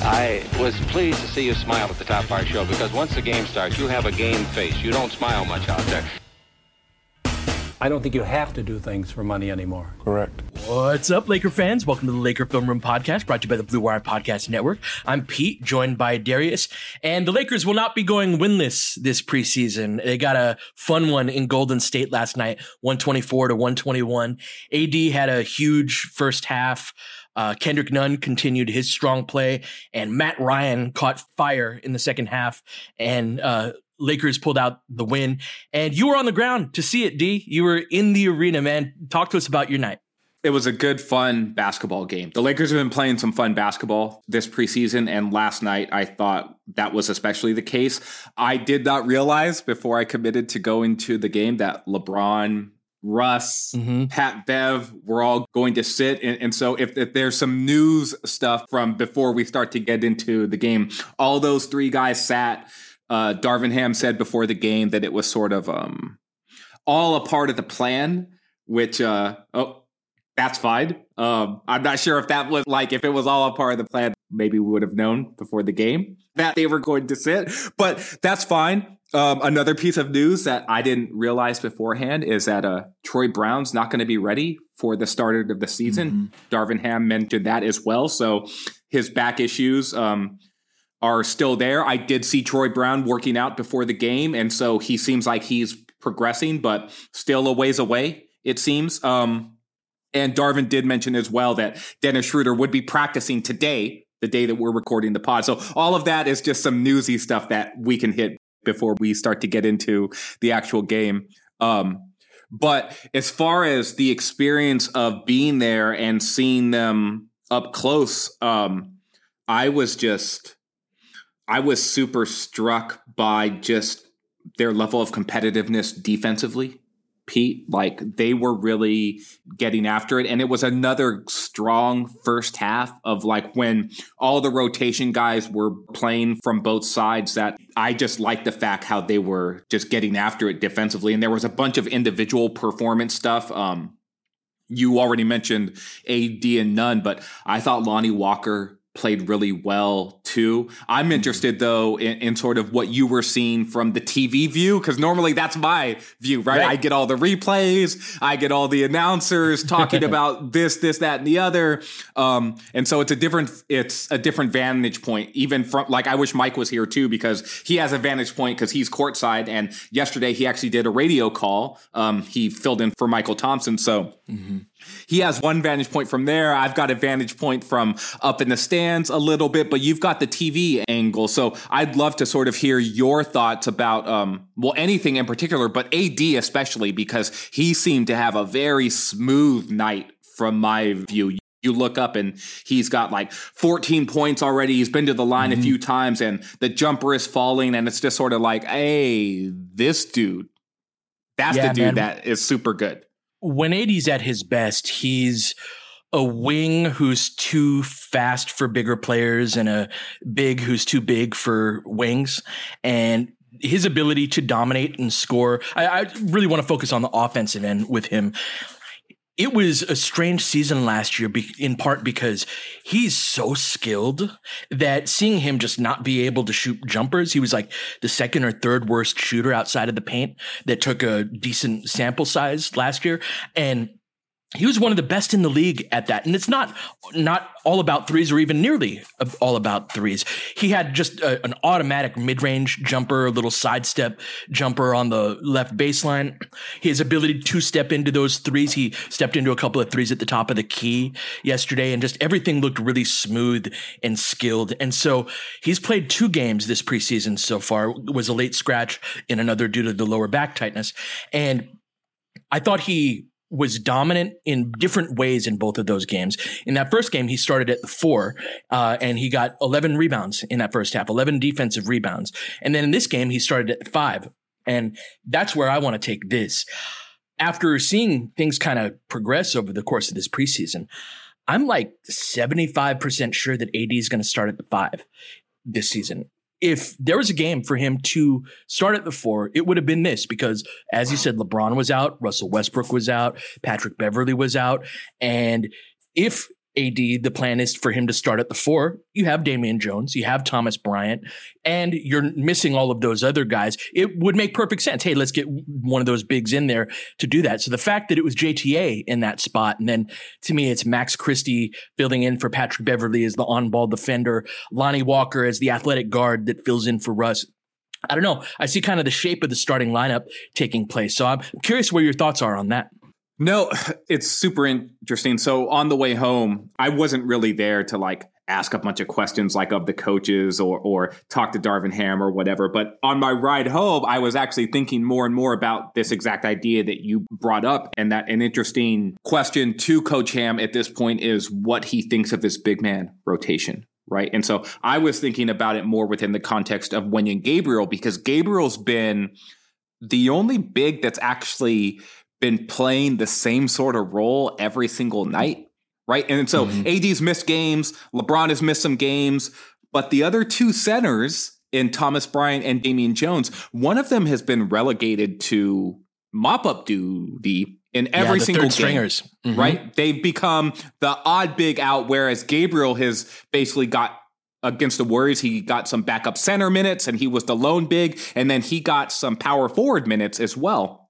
I was pleased to see you smile at the top of our show because once the game starts, you have a game face. You don't smile much out there. I don't think you have to do things for money anymore. Correct. What's up, Laker fans? Welcome to the Laker Film Room Podcast, brought to you by the Blue Wire Podcast Network. I'm Pete, joined by Darius, and the Lakers will not be going winless this preseason. They got a fun one in Golden State last night, 124 to 121. AD had a huge first half. Uh, Kendrick Nunn continued his strong play, and Matt Ryan caught fire in the second half, and uh, Lakers pulled out the win. And you were on the ground to see it, D. You were in the arena, man. Talk to us about your night. It was a good, fun basketball game. The Lakers have been playing some fun basketball this preseason, and last night I thought that was especially the case. I did not realize before I committed to go into the game that LeBron, Russ, mm-hmm. Pat Bev, we're all going to sit. And, and so if, if, there's some news stuff from before we start to get into the game, all those three guys sat. Uh, Darvin Ham said before the game that it was sort of um, all a part of the plan, which, uh, oh, that's fine. Um, I'm not sure if that was like, if it was all a part of the plan, maybe we would have known before the game that they were going to sit, but that's fine. Um, another piece of news that I didn't realize beforehand is that uh, Troy Brown's not going to be ready for the start of the season. Mm-hmm. Darvin Ham mentioned that as well. So his back issues um, are still there. I did see Troy Brown working out before the game, and so he seems like he's progressing, but still a ways away, it seems. Um, and Darvin did mention as well that Dennis Schroeder would be practicing today, the day that we're recording the pod. So all of that is just some newsy stuff that we can hit before we start to get into the actual game. Um, but as far as the experience of being there and seeing them up close, um, I was just, I was super struck by just their level of competitiveness defensively. Pete. Like they were really getting after it. And it was another strong first half of like when all the rotation guys were playing from both sides that I just liked the fact how they were just getting after it defensively. And there was a bunch of individual performance stuff. Um, you already mentioned AD and Nunn, but I thought Lonnie Walker played really well too. I'm mm-hmm. interested though in, in, sort of what you were seeing from the TV view because normally that's my view, right? right? I get all the replays, I get all the announcers talking about this, this, that, and the other, um, and so it's a different it's a different vantage point. Even from like I wish Mike was here too because he has a vantage point because he's courtside. And yesterday he actually did a radio call. Um, he filled in for Mychal Thompson, so. Mm-hmm he has one vantage point from there. I've got a vantage point from up in the stands a little bit, but you've got the TV angle. So I'd love to sort of hear your thoughts about, um, well, anything in particular, but AD especially, because he seemed to have a very smooth night from my view. You look up and he's got like 14 points already. He's been to the line mm-hmm. a few times and the jumper is falling. And it's just sort of like, hey, this dude, that's yeah, the dude man. that is super good when AD's at his best, he's a wing who's too fast for bigger players and a big who's too big for wings. And his ability to dominate and score. I, I really want to focus on the offensive end with him. It was a strange season last year, in part because he's so skilled that seeing him just not be able to shoot jumpers, he was like the second or third worst shooter outside of the paint that took a decent sample size last year. And he was one of the best in the league at that. And it's not not all about threes or even nearly all about threes. He had just a, an automatic mid-range jumper, a little sidestep jumper on the left baseline. His ability to step into those threes, he stepped into a couple of threes at the top of the key yesterday and just everything looked really smooth and skilled. And so he's played two games this preseason so far. It was a late scratch in another due to the lower back tightness. And I thought he was dominant in different ways in both of those games. In that first game, he started at the four, uh, and he got 11 rebounds in that first half, 11 defensive rebounds. And then in this game, he started at five. And that's where I want to take this. After seeing things kind of progress over the course of this preseason, I'm like 75% sure that AD is going to start at the five this season if there was a game for him to start at the four, it would have been this because, as you said, LeBron was out, Russell Westbrook was out, Patrick Beverley was out. And if AD, the plan is for him to start at the four. You have Damian Jones, you have Thomas Bryant, and you're missing all of those other guys. It would make perfect sense. Hey, let's get one of those bigs in there to do that. So the fact that it was JTA in that spot, and then to me, it's Max Christie filling in for Patrick Beverley as the on ball defender, Lonnie Walker as the athletic guard that fills in for Russ. I don't know. I see kind of the shape of the starting lineup taking place. So I'm curious where your thoughts are on that. No, it's super interesting. So on the way home, I wasn't really there to like ask a bunch of questions like of the coaches or or talk to Darvin Ham or whatever. But on my ride home, I was actually thinking more and more about this exact idea that you brought up. And that an interesting question to Coach Ham at this point is what he thinks of his big man rotation. Right. And so I was thinking about it more within the context of Wenyen Gabriel, because Gabriel's been the only big that's actually been playing the same sort of role every single night, right? And so mm-hmm. AD's missed games, LeBron has missed some games, but the other two centers in Thomas Bryant and Damian Jones, one of them has been relegated to mop up duty in every yeah, single game, stringers, mm-hmm. right? They've become the odd big out, whereas Gabriel has basically got against the Warriors, he got some backup center minutes and he was the lone big, and then he got some power forward minutes as well.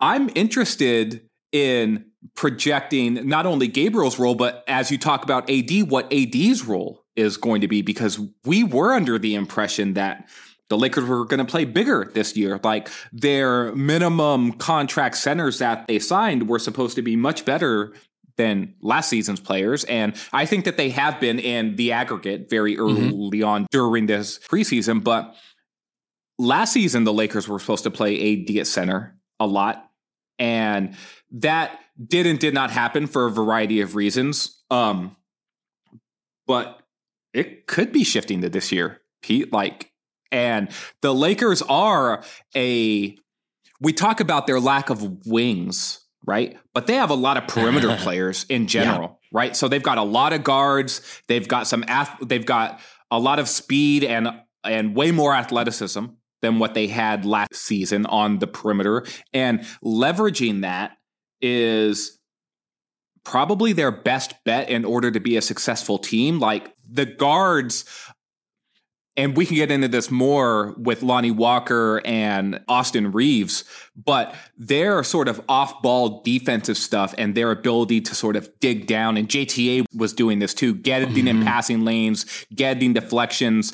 I'm interested in projecting not only Gabriel's role, but as you talk about AD, what AD's role is going to be, because we were under the impression that the Lakers were going to play bigger this year. Like their minimum contract centers that they signed were supposed to be much better than last season's players. And I think that they have been in the aggregate very mm-hmm. early mm-hmm. on during this preseason. But last season, the Lakers were supposed to play AD at center a lot. And that did and did not happen for a variety of reasons. Um, but it could be shifting to this year, Pete. Like, and the Lakers are a, we talk about their lack of wings, right? But they have a lot of perimeter players in general, yeah. right? So they've got a lot of guards. They've got some, ath- they've got a lot of speed and, and way more athleticism than what they had last season on the perimeter. And leveraging that is probably their best bet in order to be a successful team. Like the guards, and we can get into this more with Lonnie Walker and Austin Reaves, but their sort of off ball defensive stuff and their ability to sort of dig down, and JTA was doing this too, getting mm-hmm. in passing lanes, getting deflections.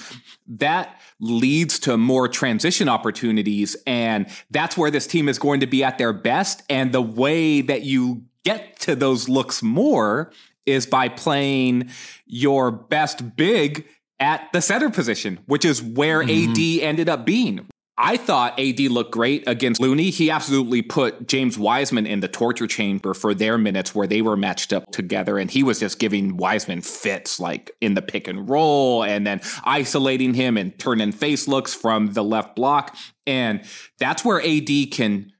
That leads to more transition opportunities. And that's where this team is going to be at their best. And the way that you get to those looks more is by playing your best big at the center position, which is where mm-hmm. AD ended up being. I thought AD looked great against Looney. He absolutely put James Wiseman in the torture chamber for their minutes where they were matched up together. And he was just giving Wiseman fits like in the pick and roll and then isolating him and turning face looks from the left block. And that's where AD can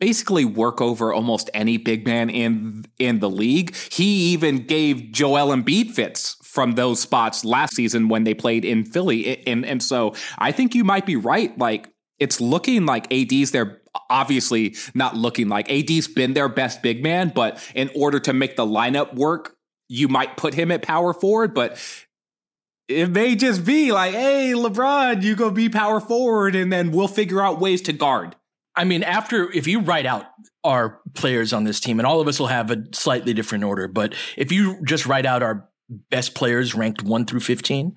basically work over almost any big man in in the league. He even gave Joel Embiid fits from those spots last season when they played in Philly. And and so I think you might be right. Like it's looking like AD's their obviously not looking like AD's been their best big man, but in order to make the lineup work, you might put him at power forward, but it may just be like, hey, LeBron, you go be power forward, and then we'll figure out ways to guard. I mean, after if you write out our players on this team, and all of us will have a slightly different order, but if you just write out our best players ranked one through 15,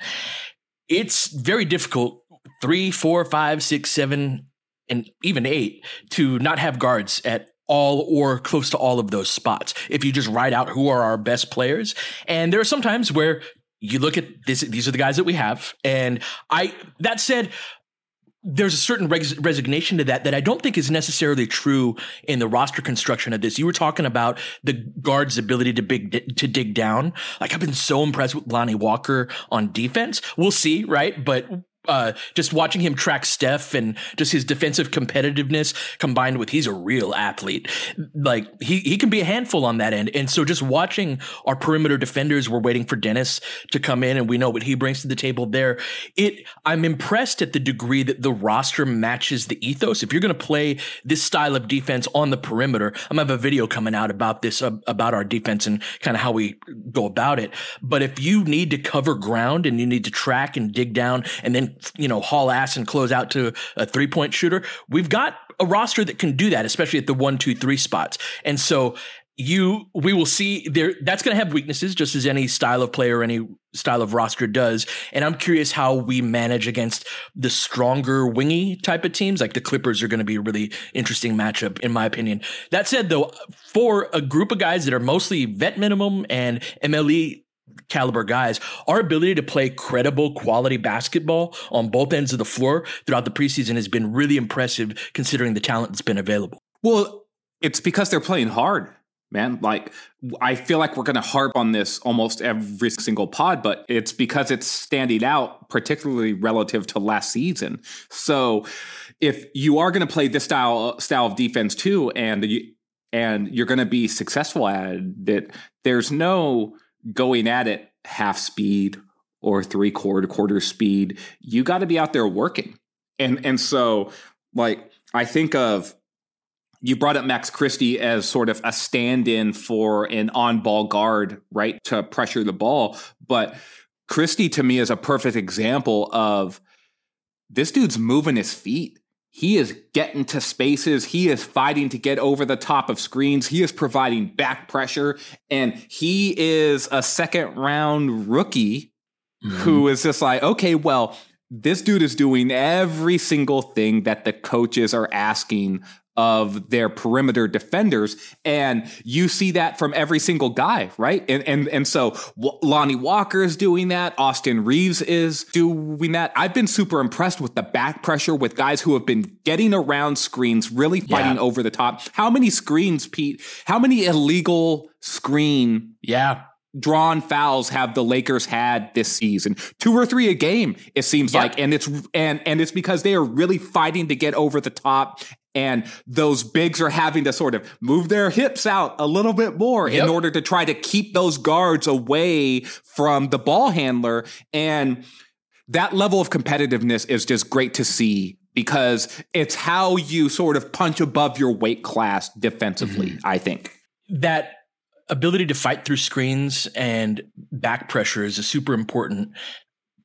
it's very difficult three, four, five, six, seven, and even eight to not have guards at all or close to all of those spots. If you just write out who are our best players, and there are some times where you look at this, these are the guys that we have. And I, that said, there's a certain res- resignation to that that I don't think is necessarily true in the roster construction of this. You were talking about the guard's ability to big to dig down. Like I've been so impressed with Lonnie Walker on defense. We'll see, right? But uh, just watching him track Steph and just his defensive competitiveness combined with he's a real athlete. Like he, he can be a handful on that end. And so just watching our perimeter defenders, we're waiting for Dennis to come in and we know what he brings to the table there. It, I'm impressed at the degree that the roster matches the ethos. If you're going to play this style of defense on the perimeter, I'm gonna have a video coming out about this, uh, about our defense and kind of how we go about it. But if you need to cover ground and you need to track and dig down and then you know, haul ass and close out to a three point shooter. We've got a roster that can do that, especially at the one, two, three spots. And so you, we will see there, that's going to have weaknesses just as any style of player, any style of roster does. And I'm curious how we manage against the stronger wingy type of teams. Like the Clippers are going to be a really interesting matchup, in my opinion. That said, though, for a group of guys that are mostly vet minimum and MLE caliber guys, our ability to play credible quality basketball on both ends of the floor throughout the preseason has been really impressive considering the talent that's been available. Well, it's because they're playing hard, man. Like I feel like we're going to harp on this almost every single pod, but it's because it's standing out, particularly relative to last season. So if you are going to play this style style of defense too, and you and you're going to be successful at it, there's no going at it half speed or three quarter quarter speed. You got to be out there working. And and so like I think of you brought up Max Christie as sort of a stand-in for an on-ball guard, right, to pressure the ball, but Christie to me is a perfect example of this dude's moving his feet. He is getting to spaces. He is fighting to get over the top of screens. He is providing back pressure. And he is a second round rookie mm-hmm. who is just like, okay, well, this dude is doing every single thing that the coaches are asking of their perimeter defenders. And you see that from every single guy, right? And, and, and so Lonnie Walker is doing that. Austin Reaves is doing that. I've been super impressed with the back pressure with guys who have been getting around screens, really fighting yeah. over the top. How many screens, Pete? How many illegal screen? Yeah drawn fouls have the Lakers had this season? Two or three a game, it seems like. And it's and and it's because they are really fighting to get over the top and those bigs are having to sort of move their hips out a little bit more yep. in order to try to keep those guards away from the ball handler. And that level of competitiveness is just great to see because it's how you sort of punch above your weight class defensively, mm-hmm. I think. That ability to fight through screens and back pressure is a super important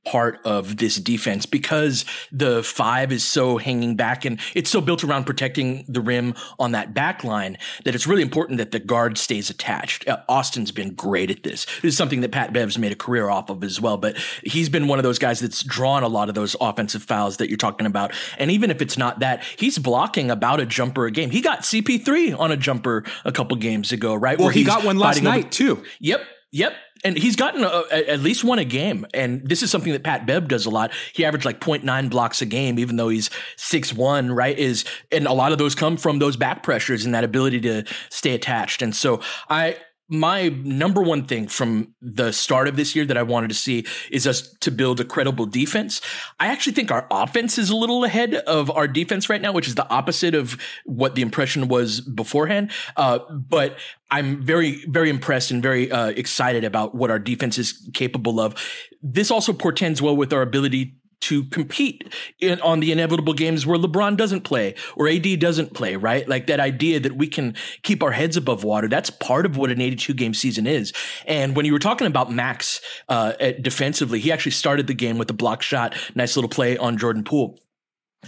part of this defense because the five is so hanging back and it's so built around protecting the rim on that back line that it's really important that the guard stays attached. Uh, Austin's been great at this. This is something that Pat Bev's made a career off of as well, but he's been one of those guys that's drawn a lot of those offensive fouls that you're talking about. And even if it's not that, he's blocking about a jumper a game. He got CP3 on a jumper a couple games ago, right? Well, Where he got one last night over- too. Yep. Yep and he's gotten a, a, at least one a game. And this is something that Pat Bev does a lot. He averaged like 0.9 blocks a game, even though he's six one, right? Is and a lot of those come from those back pressures and that ability to stay attached. And so I my number one thing from the start of this year that I wanted to see is us to build a credible defense. I actually think our offense is a little ahead of our defense right now, which is the opposite of what the impression was beforehand. Uh, but I'm very, very impressed and very uh, excited about what our defense is capable of. This also portends well with our ability to compete in, on the inevitable games where LeBron doesn't play or AD doesn't play, right? Like that idea that we can keep our heads above water. That's part of what an 82 game season is. And when you were talking about Max uh, defensively, he actually started the game with a block shot, nice little play on Jordan Poole.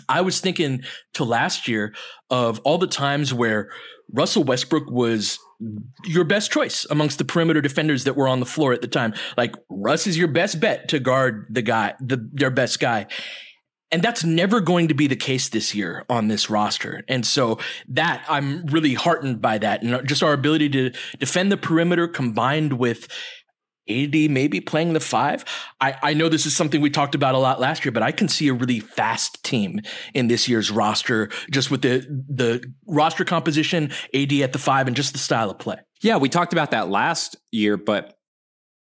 I was thinking to last year of all the times where Russell Westbrook was your best choice amongst the perimeter defenders that were on the floor at the time. Like Russ is your best bet to guard the guy, the their best guy. And that's never going to be the case this year on this roster. And so that I'm really heartened by that. And just our ability to defend the perimeter combined with AD maybe playing the five. I, I know this is something we talked about a lot last year, but I can see a really fast team in this year's roster, just with the the roster composition, AD at the five, and just the style of play. Yeah, we talked about that last year, but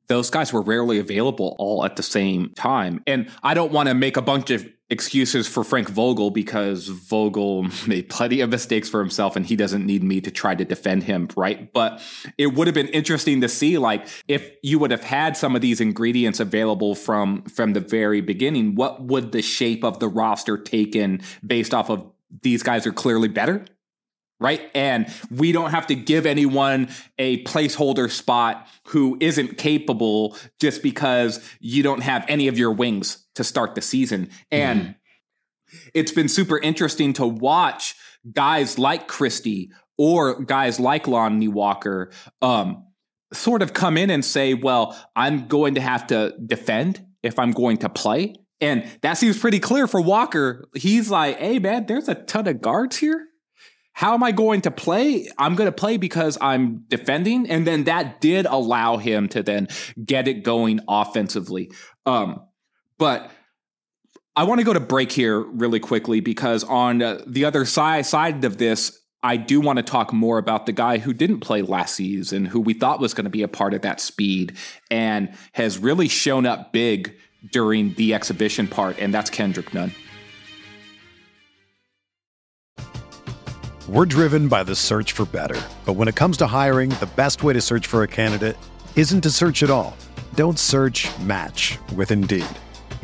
those guys were rarely available all at the same time. And I don't want to make a bunch of excuses for Frank Vogel because Vogel made plenty of mistakes for himself and he doesn't need me to try to defend him, right? But it would have been interesting to see like if you would have had some of these ingredients available from from the very beginning, what would the shape of the roster taken based off of these guys are clearly better? right? And we don't have to give anyone a placeholder spot who isn't capable just because you don't have any of your wings to start the season. And mm it's been super interesting to watch guys like Christie or guys like Lonnie Walker um, sort of come in and say, well, I'm going to have to defend if I'm going to play. And that seems pretty clear for Walker. He's like, hey, man, there's a ton of guards here how am I going to play? I'm going to play because I'm defending. And then that did allow him to then get it going offensively. Um, but I want to go to break here really quickly because on uh, the other side, side of this, I do want to talk more about the guy who didn't play last season, who we thought was going to be a part of that speed and has really shown up big during the exhibition part, and that's Kendrick Nunn. We're driven by the search for better. But when it comes to hiring, the best way to search for a candidate isn't to search at all. Don't search match with Indeed.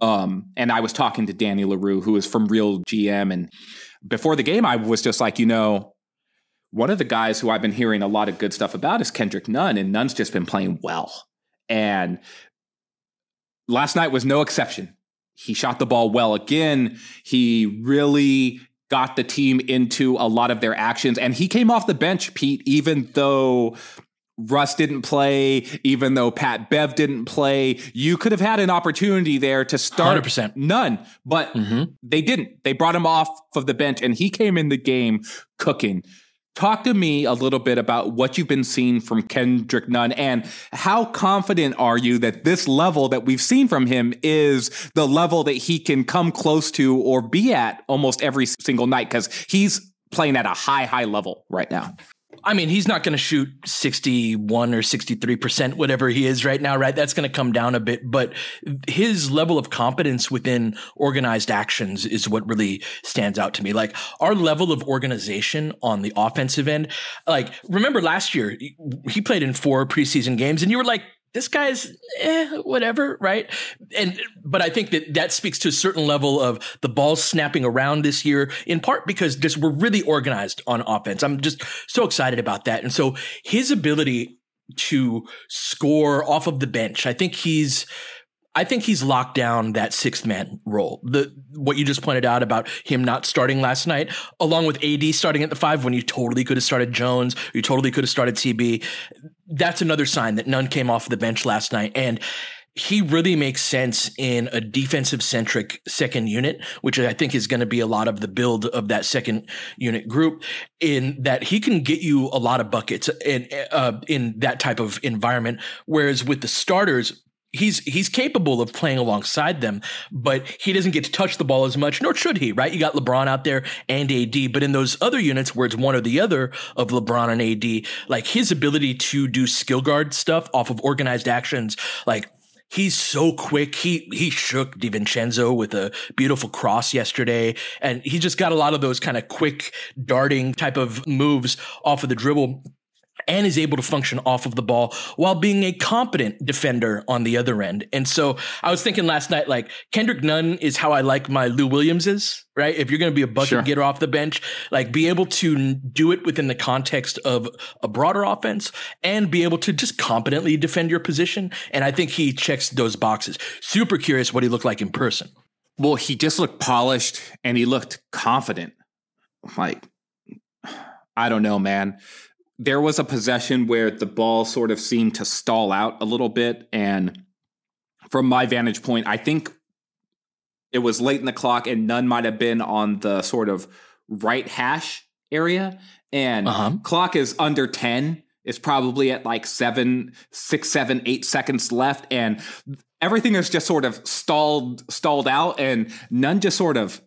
um, and I was talking to Danny Leroux, who is from Real GM. And before the game, I was just like, you know, one of the guys who I've been hearing a lot of good stuff about is Kendrick Nunn, and Nunn's just been playing well. And last night was no exception. he shot the ball well again. He really got the team into a lot of their actions. And he came off the bench, Pete, even though Russ didn't play, even though Pat Bev didn't play. You could have had an opportunity there to start 100%. Nunn, but Mm-hmm. they didn't. They brought him off of the bench and he came in the game cooking. Talk to me a little bit about what you've been seeing from Kendrick Nunn and how confident are you that this level that we've seen from him is the level that he can come close to or be at almost every single night? Because he's playing at a high, high level right now. I mean, he's not going to shoot 61 or 63%, whatever he is right now, right? That's going to come down a bit, but his level of competence within organized actions is what really stands out to me. Like our level of organization on the offensive end, like remember last year, he- played in four preseason games and you were like, this guy's eh, whatever, right? And but I think that that speaks to a certain level of the ball snapping around this year, in part because just we're really organized on offense. I'm just so excited about that, and so his ability to score off of the bench, I think he's. I think he's locked down that sixth man role. The what you just pointed out about him not starting last night, along with AD starting at the five when you totally could have started Jones, you totally could have started TB. That's another sign that Nunn came off the bench last night. And he really makes sense in a defensive centric second unit, which I think is going to be a lot of the build of that second unit group in that he can get you a lot of buckets in, uh, in that type of environment. Whereas with the starters, he's he's capable of playing alongside them, but he doesn't get to touch the ball as much, nor should he, right? You got LeBron out there and AD, but in those other units where it's one or the other of LeBron and AD, like his ability to do skill guard stuff off of organized actions, like He's so quick. He he shook DiVincenzo with a beautiful cross yesterday, and he just got a lot of those kind of quick darting type of moves off of the dribble and is able to function off of the ball while being a competent defender on the other end. And so I was thinking last night, like Kendrick Nunn is how I like my Lou Williams is, right? If you're going to be a bucket Sure. getter off the bench, like be able to do it within the context of a broader offense and be able to just competently defend your position. And I think he checks those boxes. Super curious what he looked like in person. Well, he just looked polished and he looked confident. Like, I don't know, man. There was a possession where the ball sort of seemed to stall out a little bit. And from my vantage point, I think it was late in the clock and Nunn might have been on the sort of right hash area. And Uh-huh. clock is under 10. It's probably at like seven, six, seven, eight seconds left. And everything is just sort of stalled, stalled out. And Nunn just sort of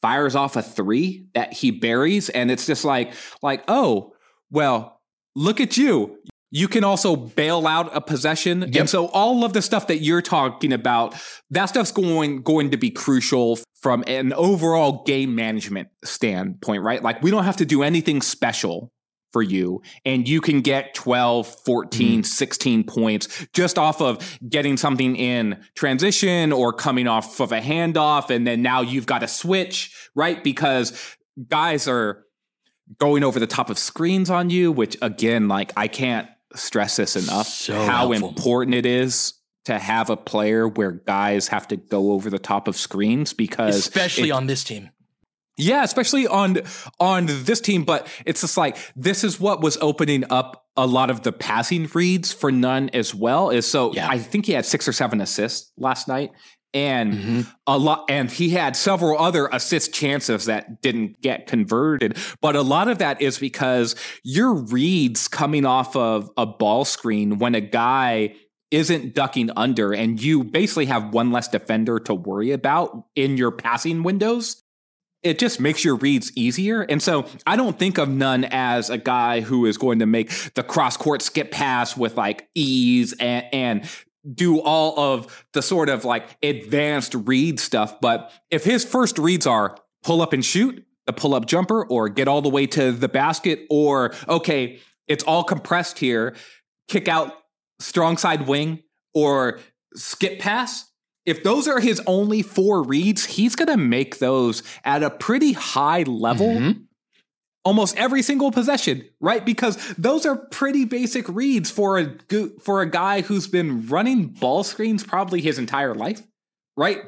fires off a three that he buries. And it's just like, like, oh, well, look at you. You can also bail out a possession. Yep. And so all of the stuff that you're talking about, that stuff's going going to be crucial from an overall game management standpoint, right? Like we don't have to do anything special for you and you can get 12, 14, mm-hmm. 16 points just off of getting something in transition or coming off of a handoff and then now you've got to switch, right? Because guys are going over the top of screens on you, which again, like I can't stress this enough So how helpful. important it is to have a player where guys have to go over the top of screens because Especially it- on this team. yeah, especially on on this team, but it's just like this is what was opening up a lot of the passing reads for Nunn as well. Is so Yeah. I think he had six or seven assists last night, and Mm-hmm. a lot, and he had several other assist chances that didn't get converted. But a lot of that is because your reads coming off of a ball screen when a guy isn't ducking under, and you basically have one less defender to worry about in your passing windows it just makes your reads easier. And so I don't think of Nunn as a guy who is going to make the cross court skip pass with like ease and, and do all of the sort of like advanced read stuff. But if his first reads are pull up and shoot, the pull up jumper, or get all the way to the basket, or okay, it's all compressed here, kick out strong side wing, or skip pass. If those are his only four reads, he's going to make those at a pretty high level Mm-hmm. Almost every single possession, right? Because those are pretty basic reads for a for a guy who's been running ball screens probably his entire life, right?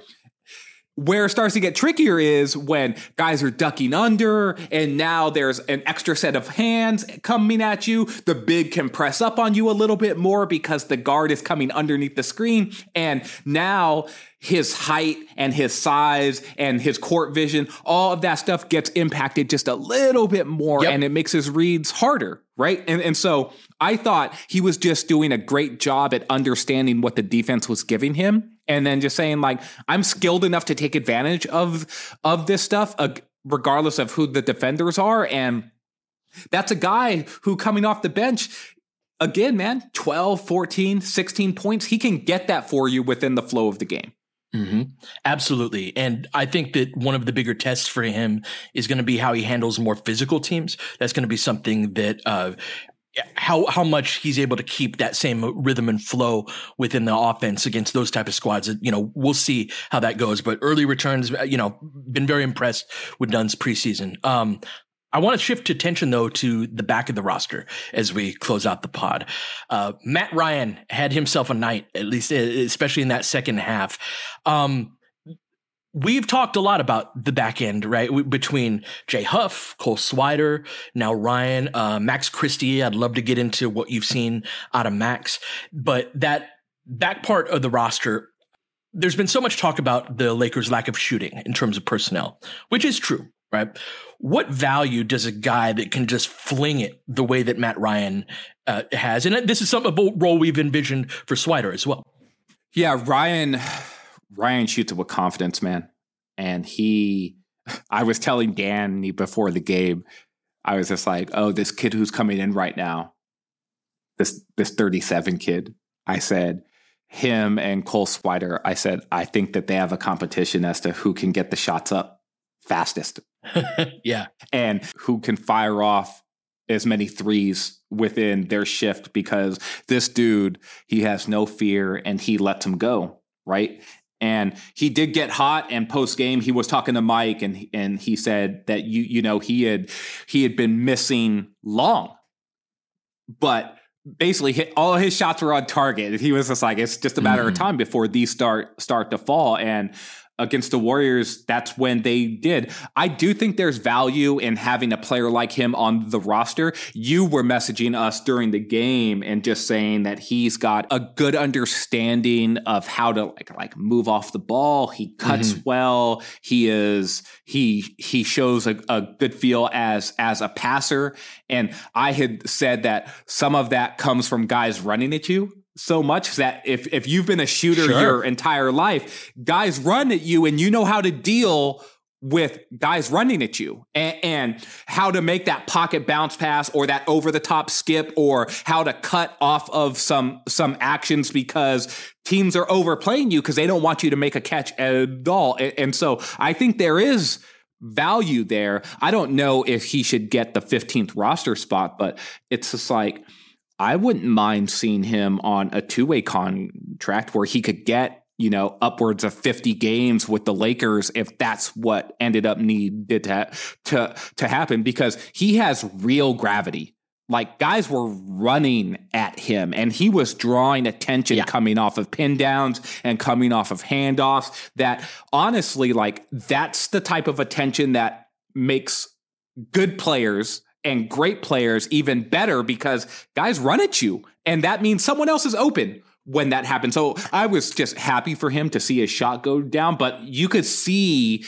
Where it starts to get trickier is when guys are ducking under and now there's an extra set of hands coming at you. The big can press up on you a little bit more because the guard is coming underneath the screen. And now his height and his size and his court vision, all of that stuff gets impacted just a little bit more yep. and it makes his reads harder, right? And, and so I thought he was just doing a great job at understanding what the defense was giving him and then just saying like I'm skilled enough to take advantage of of this stuff uh, regardless of who the defenders are and that's a guy who coming off the bench again man 12 14 16 points he can get that for you within the flow of the game Mm-hmm. Absolutely. And I think that one of the bigger tests for him is going to be how he handles more physical teams. That's going to be something that uh, how how much he's able to keep that same rhythm and flow within the offense against those type of squads. You know, we'll see how that goes. But early returns, you know, been very impressed with Nunn's preseason. Um, I want to shift attention though to the back of the roster as we close out the pod. Uh, Matt Ryan had himself a night, at least, especially in that second half. Um, we've talked a lot about the back end, right? Between Jay Huff, Cole Swider, now Ryan, uh, Max Christie. I'd love to get into what you've seen out of Max, but that back part of the roster, there's been so much talk about the Lakers' lack of shooting in terms of personnel, which is true, right? What value does a guy that can just fling it the way that Matt Ryan uh, has? And this is some role we've envisioned for Swider as well. Yeah, Ryan Ryan shoots it with confidence, man. And he, I was telling Danny before the game, I was just like, oh, this kid who's coming in right now, this this 37 kid. I said, him and Cole Swider, I said, I think that they have a competition as to who can get the shots up fastest. yeah. And who can fire off as many threes within their shift because this dude, he has no fear and he lets them go. Right. And he did get hot and post game he was talking to Mike and and he said that you you know he had he had been missing long. But basically all his shots were on target. He was just like it's just a matter mm-hmm. of time before these start start to fall and against the Warriors, that's when they did. I do think there's value in having a player like him on the roster. You were messaging us during the game and just saying that he's got a good understanding of how to like like move off the ball. He cuts mm-hmm. well. He is he he shows a, a good feel as as a passer. And I had said that some of that comes from guys running at you so much that if if you've been a shooter sure. your entire life, guys run at you and you know how to deal with guys running at you and, and, how to make that pocket bounce pass or that over the top skip or how to cut off of some some actions because teams are overplaying you because they don't want you to make a catch at all. And, and so I think there is value there. I don't know if he should get the 15th roster spot, but it's just like I wouldn't mind seeing him on a two way contract where he could get, you know, upwards of 50 games with the Lakers if that's what ended up needed to, to, to happen because he has real gravity. Like guys were running at him and he was drawing attention yeah. coming off of pin downs and coming off of handoffs that honestly, like that's the type of attention that makes good players and great players even better because guys run at you. And that means someone else is open when that happens. So I was just happy for him to see his shot go down, but you could see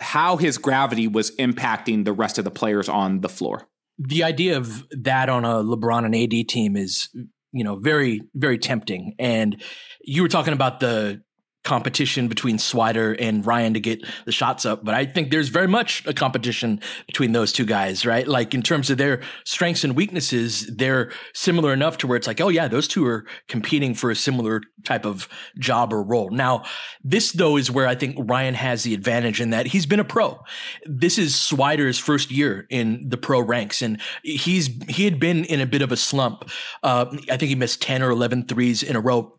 how his gravity was impacting the rest of the players on the floor. The idea of that on a LeBron and AD team is, you know, very, very tempting. And you were talking about the competition between Swider and Ryan to get the shots up, but I think there's very much a competition between those two guys, right? Like in terms of their strengths and weaknesses, they're similar enough to where it's like, oh yeah, those two are competing for a similar type of job or role. Now, this though is where I think Ryan has the advantage in that he's been a pro. This is Swider's first year in the pro ranks and he's he had been in a bit of a slump. Uh, I think he missed 10 or 11 threes in a row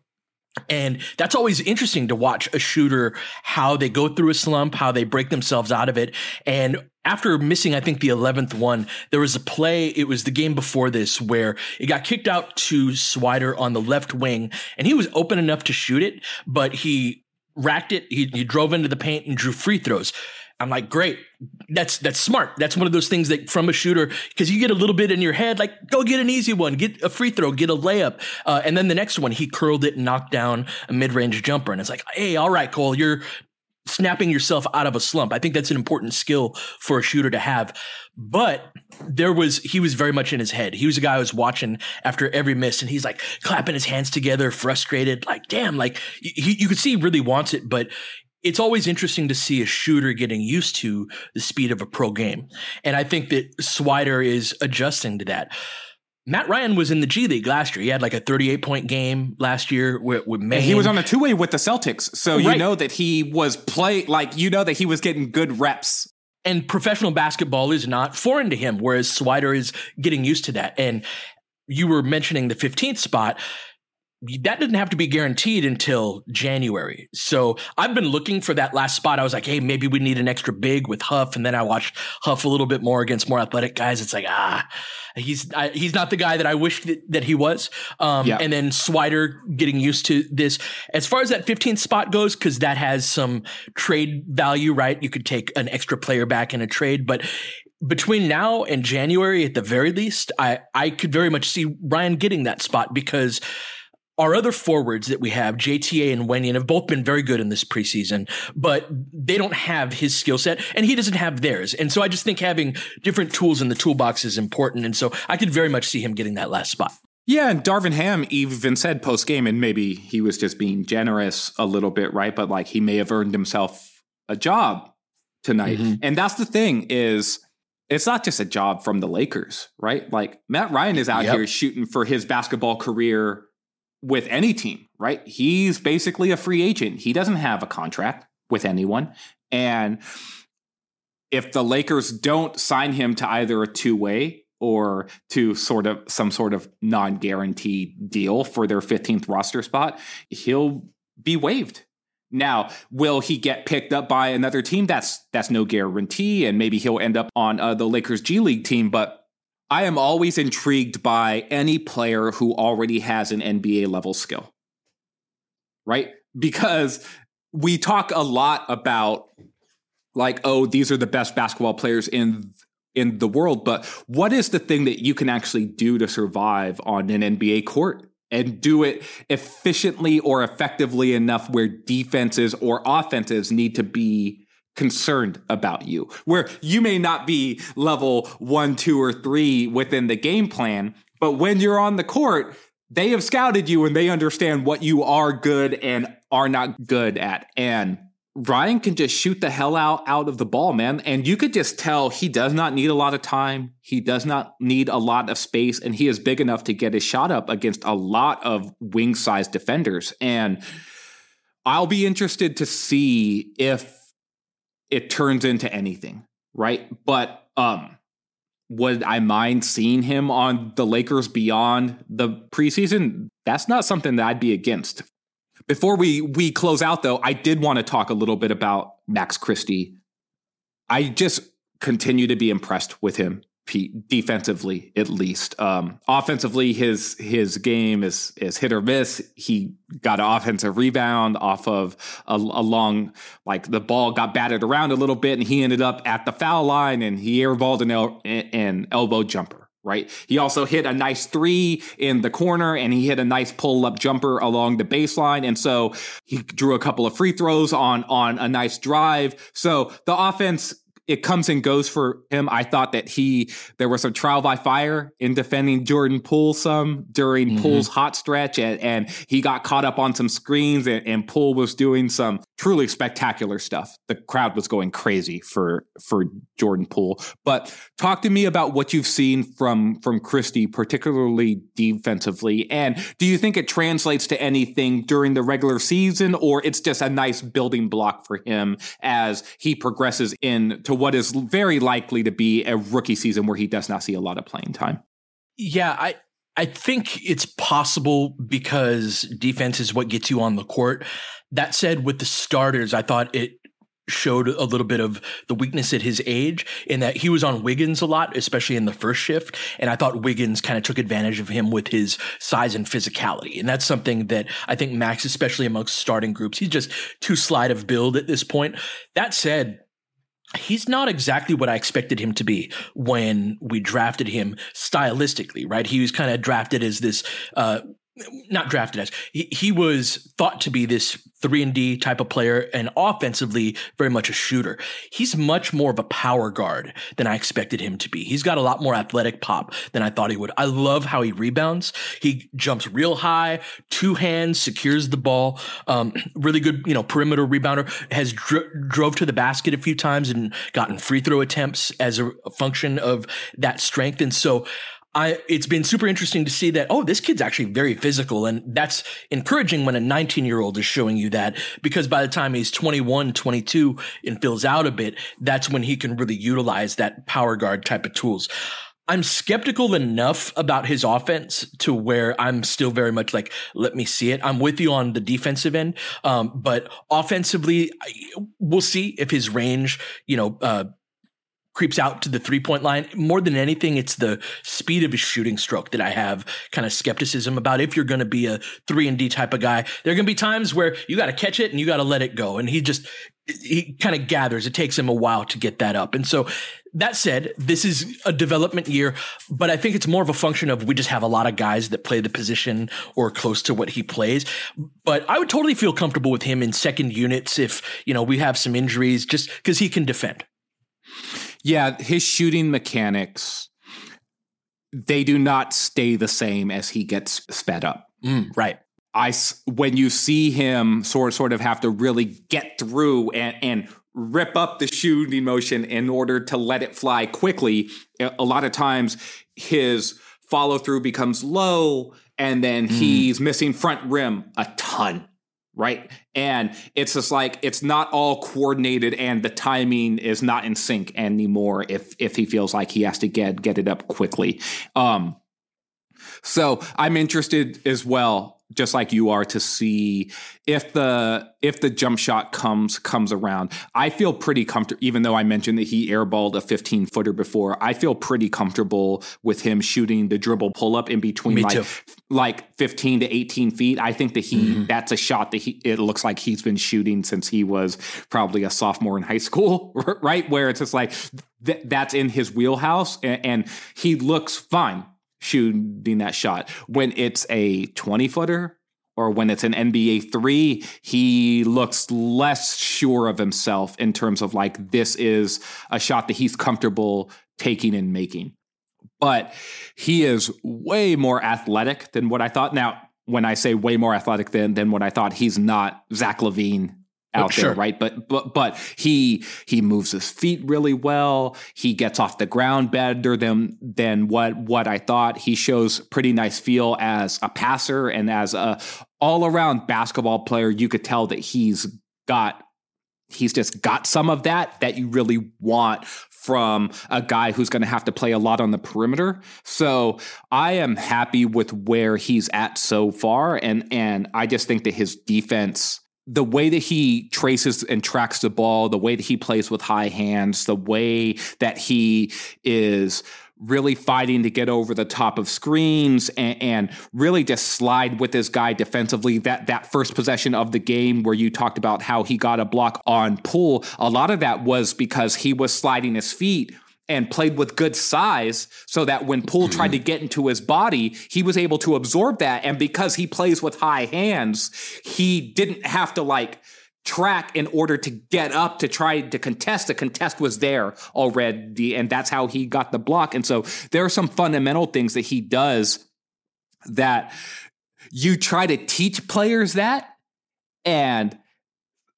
and that's always interesting to watch a shooter, how they go through a slump, how they break themselves out of it. And after missing, I think the 11th one, there was a play. It was the game before this where it got kicked out to Swider on the left wing and he was open enough to shoot it, but he racked it. He, he drove into the paint and drew free throws. I'm like, great. That's that's smart. That's one of those things that from a shooter because you get a little bit in your head, like go get an easy one, get a free throw, get a layup, uh, and then the next one he curled it and knocked down a mid range jumper, and it's like, hey, all right, Cole, you're snapping yourself out of a slump. I think that's an important skill for a shooter to have. But there was he was very much in his head. He was a guy I was watching after every miss, and he's like clapping his hands together, frustrated, like damn, like he, you could see he really wants it, but it's always interesting to see a shooter getting used to the speed of a pro game. And I think that Swider is adjusting to that. Matt Ryan was in the G League last year. He had like a 38 point game last year with, with Maine. He was on a two way with the Celtics. So right. you know that he was play like you know that he was getting good reps. And professional basketball is not foreign to him, whereas Swider is getting used to that. And you were mentioning the 15th spot that didn't have to be guaranteed until January. So I've been looking for that last spot. I was like, hey, maybe we need an extra big with Huff. And then I watched Huff a little bit more against more athletic guys. It's like, ah, he's I, he's not the guy that I wish that, that he was. Um, yeah. And then Swider getting used to this. As far as that 15th spot goes, because that has some trade value, right? You could take an extra player back in a trade, but between now and January, at the very least, I, I could very much see Ryan getting that spot because – our other forwards that we have, JTA and Wenyen, have both been very good in this preseason, but they don't have his skill set and he doesn't have theirs. And so I just think having different tools in the toolbox is important. And so I could very much see him getting that last spot. Yeah, and Darvin Ham even said post game, and maybe he was just being generous a little bit, right? But like he may have earned himself a job tonight. Mm-hmm. And that's the thing is it's not just a job from the Lakers, right? Like Matt Ryan is out yep. here shooting for his basketball career with any team, right? He's basically a free agent. He doesn't have a contract with anyone. And if the Lakers don't sign him to either a two way or to sort of some sort of non guaranteed deal for their 15th roster spot, he'll be waived. Now, will he get picked up by another team? That's that's no guarantee, and maybe he'll end up on uh, the Lakers G League team. But I am always intrigued by any player who already has an NBA level skill, right? Because we talk a lot about like, oh, these are the best basketball players in in the world, but what is the thing that you can actually do to survive on an NBA court? and do it efficiently or effectively enough where defenses or offenses need to be concerned about you, where you may not be level one, two, or three within the game plan, but when you're on the court, they have scouted you and they understand what you are good and are not good at. And Ryan can just shoot the hell out out of the ball, man. And you could just tell he does not need a lot of time. He does not need a lot of space, and he is big enough to get his shot up against a lot of wing sized defenders. And I'll be interested to see if it turns into anything, right? But um would I mind seeing him on the Lakers beyond the preseason? That's not something that I'd be against. Before we we close out though, I did want to talk a little bit about Max Christie. I just continue to be impressed with him defensively at least. Um, offensively, his his game is is hit or miss. He got an offensive rebound off of a, a, long like the ball got batted around a little bit, and he ended up at the foul line and he airballed an, el- an elbow jumper. Right. He also hit a nice three in the corner and he hit a nice pull up jumper along the baseline. And so he drew a couple of free throws on, on a nice drive. So the offense it comes and goes for him. I thought that he there was some trial by fire in defending Jordan Poole some during mm-hmm. Poole's hot stretch, and, and he got caught up on some screens, and, and Poole was doing some truly spectacular stuff. The crowd was going crazy for for Jordan Poole. But talk to me about what you've seen from from Christie, particularly defensively, and do you think it translates to anything during the regular season, or it's just a nice building block for him as he progresses into what is very likely to be a rookie season where he does not see a lot of playing time? Yeah, I I think it's possible because defense is what gets you on the court. That said, with the starters, I thought it showed a little bit of the weakness at his age in that he was on Wiggins a lot, especially in the first shift. And I thought Wiggins kind of took advantage of him with his size and physicality. And that's something that I think Max, especially amongst starting groups, he's just too slight of build at this point. That said, he's not exactly what I expected him to be when we drafted him stylistically, right? He was kind of drafted as this, uh, not drafted as he, he was thought to be this three and D type of player and offensively very much a shooter. He's much more of a power guard than I expected him to be. He's got a lot more athletic pop than I thought he would. I love how he rebounds. He jumps real high, two hands, secures the ball. Um, really good, you know, perimeter rebounder. Has dro- drove to the basket a few times and gotten free throw attempts as a function of that strength. And so I, it's been super interesting to see that, oh, this kid's actually very physical. And that's encouraging when a 19 year old is showing you that because by the time he's 21, 22 and fills out a bit, that's when he can really utilize that power guard type of tools. I'm skeptical enough about his offense to where I'm still very much like, let me see it. I'm with you on the defensive end. Um, but offensively, we'll see if his range, you know, uh, creeps out to the three point line. More than anything, it's the speed of his shooting stroke that I have kind of skepticism about. If you're going to be a three and D type of guy, there are going to be times where you got to catch it and you got to let it go. And he just, he kind of gathers. It takes him a while to get that up. And so that said, this is a development year, but I think it's more of a function of we just have a lot of guys that play the position or close to what he plays. But I would totally feel comfortable with him in second units if, you know, we have some injuries just because he can defend. Yeah, his shooting mechanics they do not stay the same as he gets sped up. Mm, right. I when you see him sort sort of have to really get through and and rip up the shooting motion in order to let it fly quickly, a lot of times his follow through becomes low and then mm. he's missing front rim a ton right? And it's just like it's not all coordinated and the timing is not in sync anymore if if he feels like he has to get get it up quickly. Um so I'm interested as well just like you are to see if the if the jump shot comes comes around. I feel pretty comfortable, even though I mentioned that he airballed a 15 footer before. I feel pretty comfortable with him shooting the dribble pull up in between Me like too. like 15 to 18 feet. I think that he mm-hmm. that's a shot that he it looks like he's been shooting since he was probably a sophomore in high school, right? Where it's just like th- that's in his wheelhouse, and, and he looks fine shooting that shot. When it's a 20 footer or when it's an NBA three, he looks less sure of himself in terms of like, this is a shot that he's comfortable taking and making. But he is way more athletic than what I thought. Now, when I say way more athletic than, than what I thought, he's not Zach LaVine out sure. there, right? But but but he he moves his feet really well. He gets off the ground better than than what what I thought. He shows pretty nice feel as a passer and as a all around basketball player. You could tell that he's got he's just got some of that that you really want from a guy who's going to have to play a lot on the perimeter. So I am happy with where he's at so far and and I just think that his defense the way that he traces and tracks the ball, the way that he plays with high hands, the way that he is really fighting to get over the top of screens and, and, really just slide with this guy defensively. That that first possession of the game where you talked about how he got a block on Poole, a lot of that was because he was sliding his feet and played with good size so that when Poole tried to mm-hmm. get into his body, he was able to absorb that. And because he plays with high hands, he didn't have to like track in order to get up to try to contest. The contest was there already, and that's how he got the block. And so there are some fundamental things that he does that you try to teach players that, and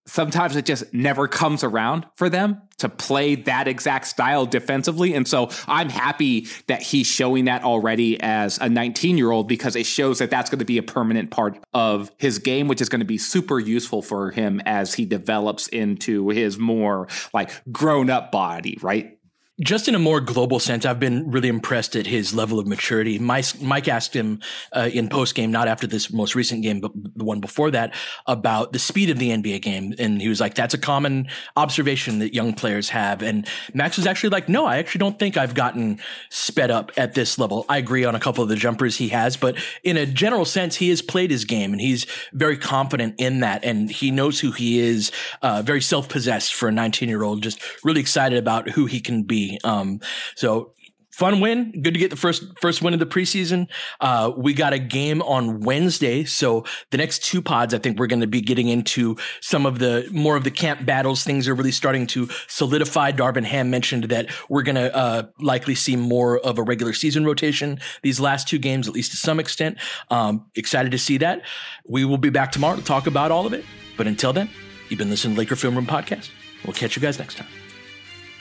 sometimes it just never comes around for them to play that exact style defensively. And so I'm happy that he's showing that already as a 19 year old because it shows that that's going to be a permanent part of his game, which is going to be super useful for him as he develops into his more like grown up body, right? Just in a more global sense, I've been really impressed at his level of maturity. Mike, Mike asked him uh, in post game, not after this most recent game, but the one before that, about the speed of the NBA game, and he was like, "That's a common observation that young players have." And Max was actually like, "No, I actually don't think I've gotten sped up at this level. I agree on a couple of the jumpers he has, but in a general sense, he has played his game, and he's very confident in that, and he knows who he is. Uh, very self possessed for a 19 year old. Just really excited about who he can be." Um, so fun win. Good to get the first first win of the preseason. Uh, we got a game on Wednesday, so the next two pods, I think we're going to be getting into some of the more of the camp battles. Things are really starting to solidify. Darvin Ham mentioned that we're going to uh, likely see more of a regular season rotation these last two games, at least to some extent. Um, excited to see that. We will be back tomorrow to talk about all of it. But until then, you've been listening to Laker Film Room Podcast. We'll catch you guys next time.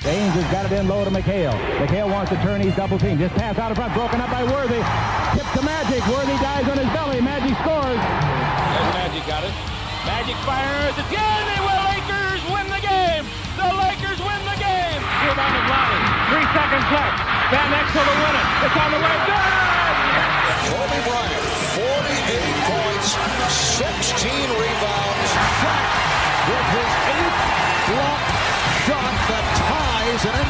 James has got it in low to McHale. McHale wants to turn. He's double team. Just pass out of front. Broken up by Worthy. Tip to Magic. Worthy dies on his belly. Magic scores. There's Magic got it. Magic fires. It's good. They will. Lakers win the game. The Lakers win the game. Rebound of Lonnie. Three seconds left. Van Exel to win it. It's on the way. Good. Kobe Bryant, 48 points, 16 rebounds.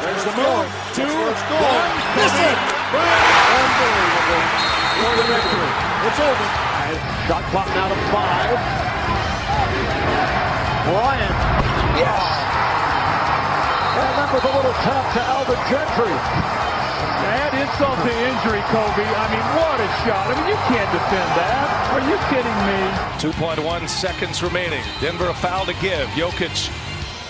There's the move. Two. One. Miss it. Unbelievable. For the victory. It's over. Shot clock now to five. Bryant. Yes. And that was a little tap to Alvin Gentry. Add insult to injury, Kobe. I mean, what a shot. I mean, you can't defend that. Are you kidding me? 2.1 seconds remaining. Denver a foul to give. Jokic